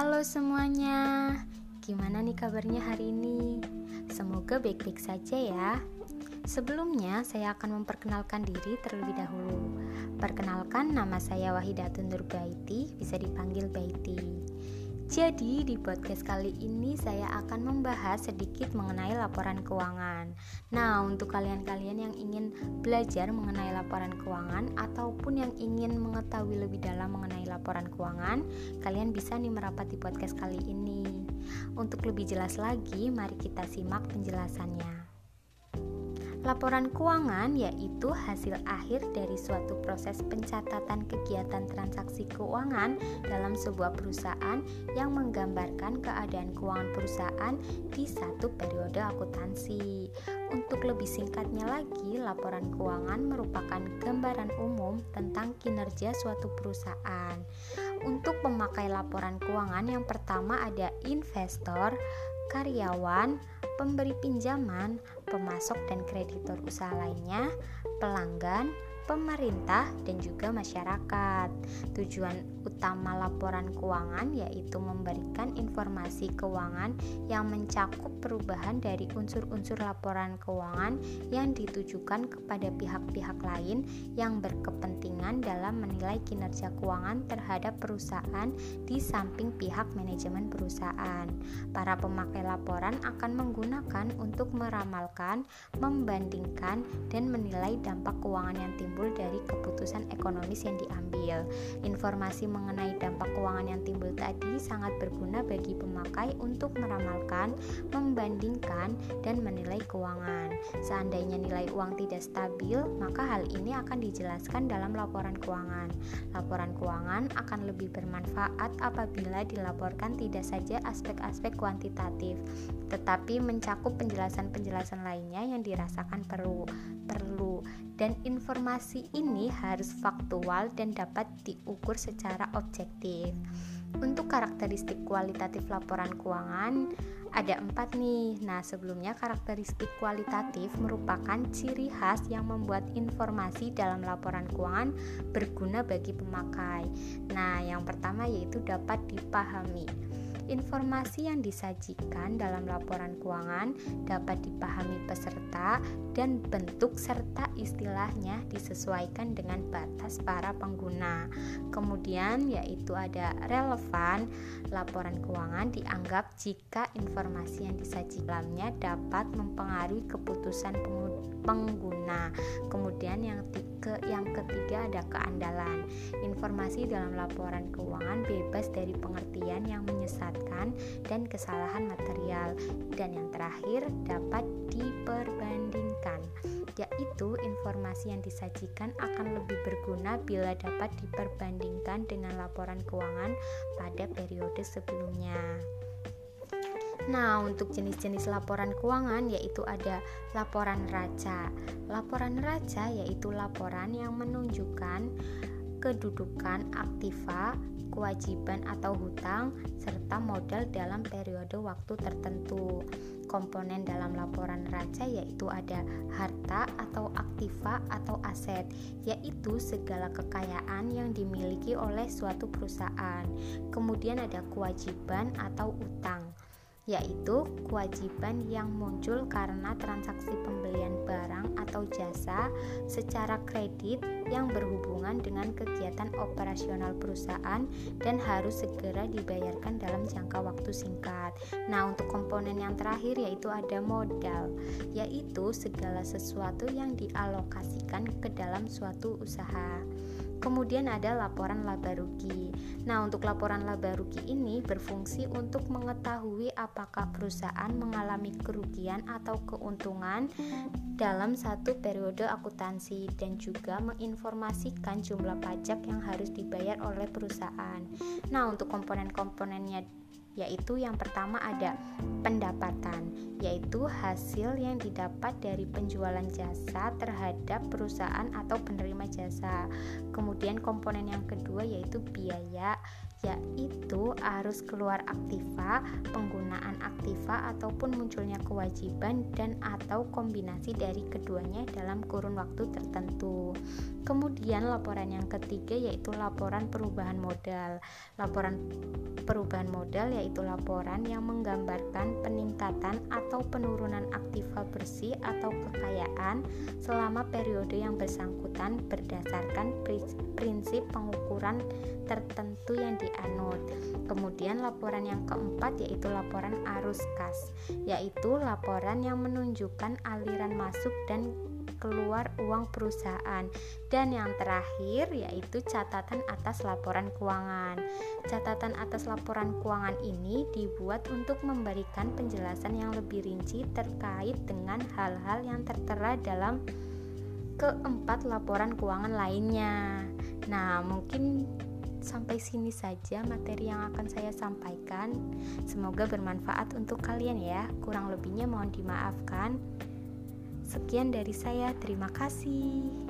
Halo semuanya, gimana nih kabarnya hari ini? Semoga baik-baik saja ya. Sebelumnya, saya akan memperkenalkan diri terlebih dahulu. Perkenalkan, nama saya Wahidatun Nurbaiti, bisa dipanggil Baiti. Jadi, di podcast kali ini saya akan membahas sedikit mengenai laporan keuangan. Nah, untuk kalian-kalian yang ingin belajar mengenai laporan keuangan ataupun yang ingin mengetahui lebih dalam mengenai laporan keuangan, kalian bisa nih merapat di podcast kali ini. Untuk lebih jelas lagi, mari kita simak penjelasannya. Laporan keuangan yaitu hasil akhir dari suatu proses pencatatan kegiatan transaksi keuangan dalam sebuah perusahaan yang menggambarkan keadaan keuangan perusahaan di satu periode akuntansi. Untuk lebih singkatnya lagi, laporan keuangan merupakan gambaran umum tentang kinerja suatu perusahaan. Untuk pemakai laporan keuangan yang pertama ada investor, karyawan, pemberi pinjaman, pemasok dan kreditor usaha lainnya, pelanggan, pemerintah, dan juga masyarakat. Tujuan utama laporan keuangan yaitu memberikan informasi keuangan yang mencakup perubahan dari unsur-unsur laporan keuangan yang ditujukan kepada pihak-pihak lain yang berkepentingan dalam menilai kinerja keuangan terhadap perusahaan di samping pihak manajemen perusahaan. Para pemakai laporan akan menggunakan untuk meramalkan, membandingkan, dan menilai dampak keuangan yang timbul timbul dari keputusan ekonomis yang diambil. Informasi mengenai dampak keuangan yang timbul tadi sangat berguna bagi pemakai untuk meramalkan, membandingkan, dan menilai keuangan. Seandainya nilai uang tidak stabil, maka hal ini akan dijelaskan dalam laporan keuangan. Laporan keuangan akan lebih bermanfaat apabila dilaporkan tidak saja aspek-aspek kuantitatif, tetapi mencakup penjelasan-penjelasan lainnya yang dirasakan perlu perlu dan informasi ini harus faktual dan dapat diukur secara objektif. Untuk karakteristik kualitatif laporan keuangan ada empat nih. Nah, sebelumnya karakteristik kualitatif merupakan ciri khas yang membuat informasi dalam laporan keuangan berguna bagi pemakai. Nah, yang pertama yaitu dapat dipahami. Informasi yang disajikan dalam laporan keuangan dapat dipahami peserta dan bentuk serta istilahnya disesuaikan dengan batas para pengguna. Kemudian yaitu ada relevan. Laporan keuangan dianggap jika informasi yang disajikannya dapat mempengaruhi keputusan pengguna. Kemudian yang ke yang ketiga ada keandalan. Informasi dalam laporan keuangan bebas dari pengertian yang menyesatkan dan kesalahan material. Dan yang terakhir dapat diperbandingkan yaitu informasi yang disajikan akan lebih berguna bila dapat diperbandingkan dengan laporan keuangan pada periode sebelumnya. Nah, untuk jenis-jenis laporan keuangan yaitu ada laporan raca. Laporan raca yaitu laporan yang menunjukkan kedudukan aktiva, kewajiban atau hutang, serta modal dalam periode waktu tertentu. Komponen dalam laporan raca yaitu ada harta atau aktiva atau aset, yaitu segala kekayaan yang dimiliki oleh suatu perusahaan. Kemudian ada kewajiban atau utang yaitu kewajiban yang muncul karena transaksi pembelian barang atau jasa secara kredit yang berhubungan dengan kegiatan operasional perusahaan dan harus segera dibayarkan dalam jangka waktu singkat. Nah, untuk komponen yang terakhir yaitu ada modal, yaitu segala sesuatu yang dialokasikan ke dalam suatu usaha. Kemudian ada laporan laba rugi. Nah, untuk laporan laba rugi ini berfungsi untuk mengetahui apakah perusahaan mengalami kerugian atau keuntungan dalam satu periode akuntansi dan juga menginformasikan jumlah pajak yang harus dibayar oleh perusahaan. Nah, untuk komponen-komponennya yaitu yang pertama ada pendapatan, yaitu hasil yang didapat dari penjualan jasa terhadap perusahaan atau penerima jasa. Kemudian komponen yang kedua yaitu biaya, yaitu arus keluar aktiva, penggunaan aktiva ataupun munculnya kewajiban dan atau kombinasi dari keduanya dalam kurun waktu tertentu. Kemudian laporan yang ketiga yaitu laporan perubahan modal. Laporan perubahan modal yaitu laporan yang menggambarkan peningkatan atau penurunan aktiva bersih atau kekayaan selama periode yang bersangkutan berdasarkan prinsip pengukuran tertentu yang dianut. Kemudian laporan yang keempat yaitu laporan arus kas, yaitu laporan yang menunjukkan aliran masuk dan keluar uang perusahaan. Dan yang terakhir yaitu catatan atas laporan keuangan. Catatan atas laporan keuangan ini dibuat untuk memberikan penjelasan yang lebih rinci terkait dengan hal-hal yang tertera dalam keempat laporan keuangan lainnya. Nah, mungkin sampai sini saja materi yang akan saya sampaikan. Semoga bermanfaat untuk kalian ya. Kurang lebihnya mohon dimaafkan. Sekian dari saya, terima kasih.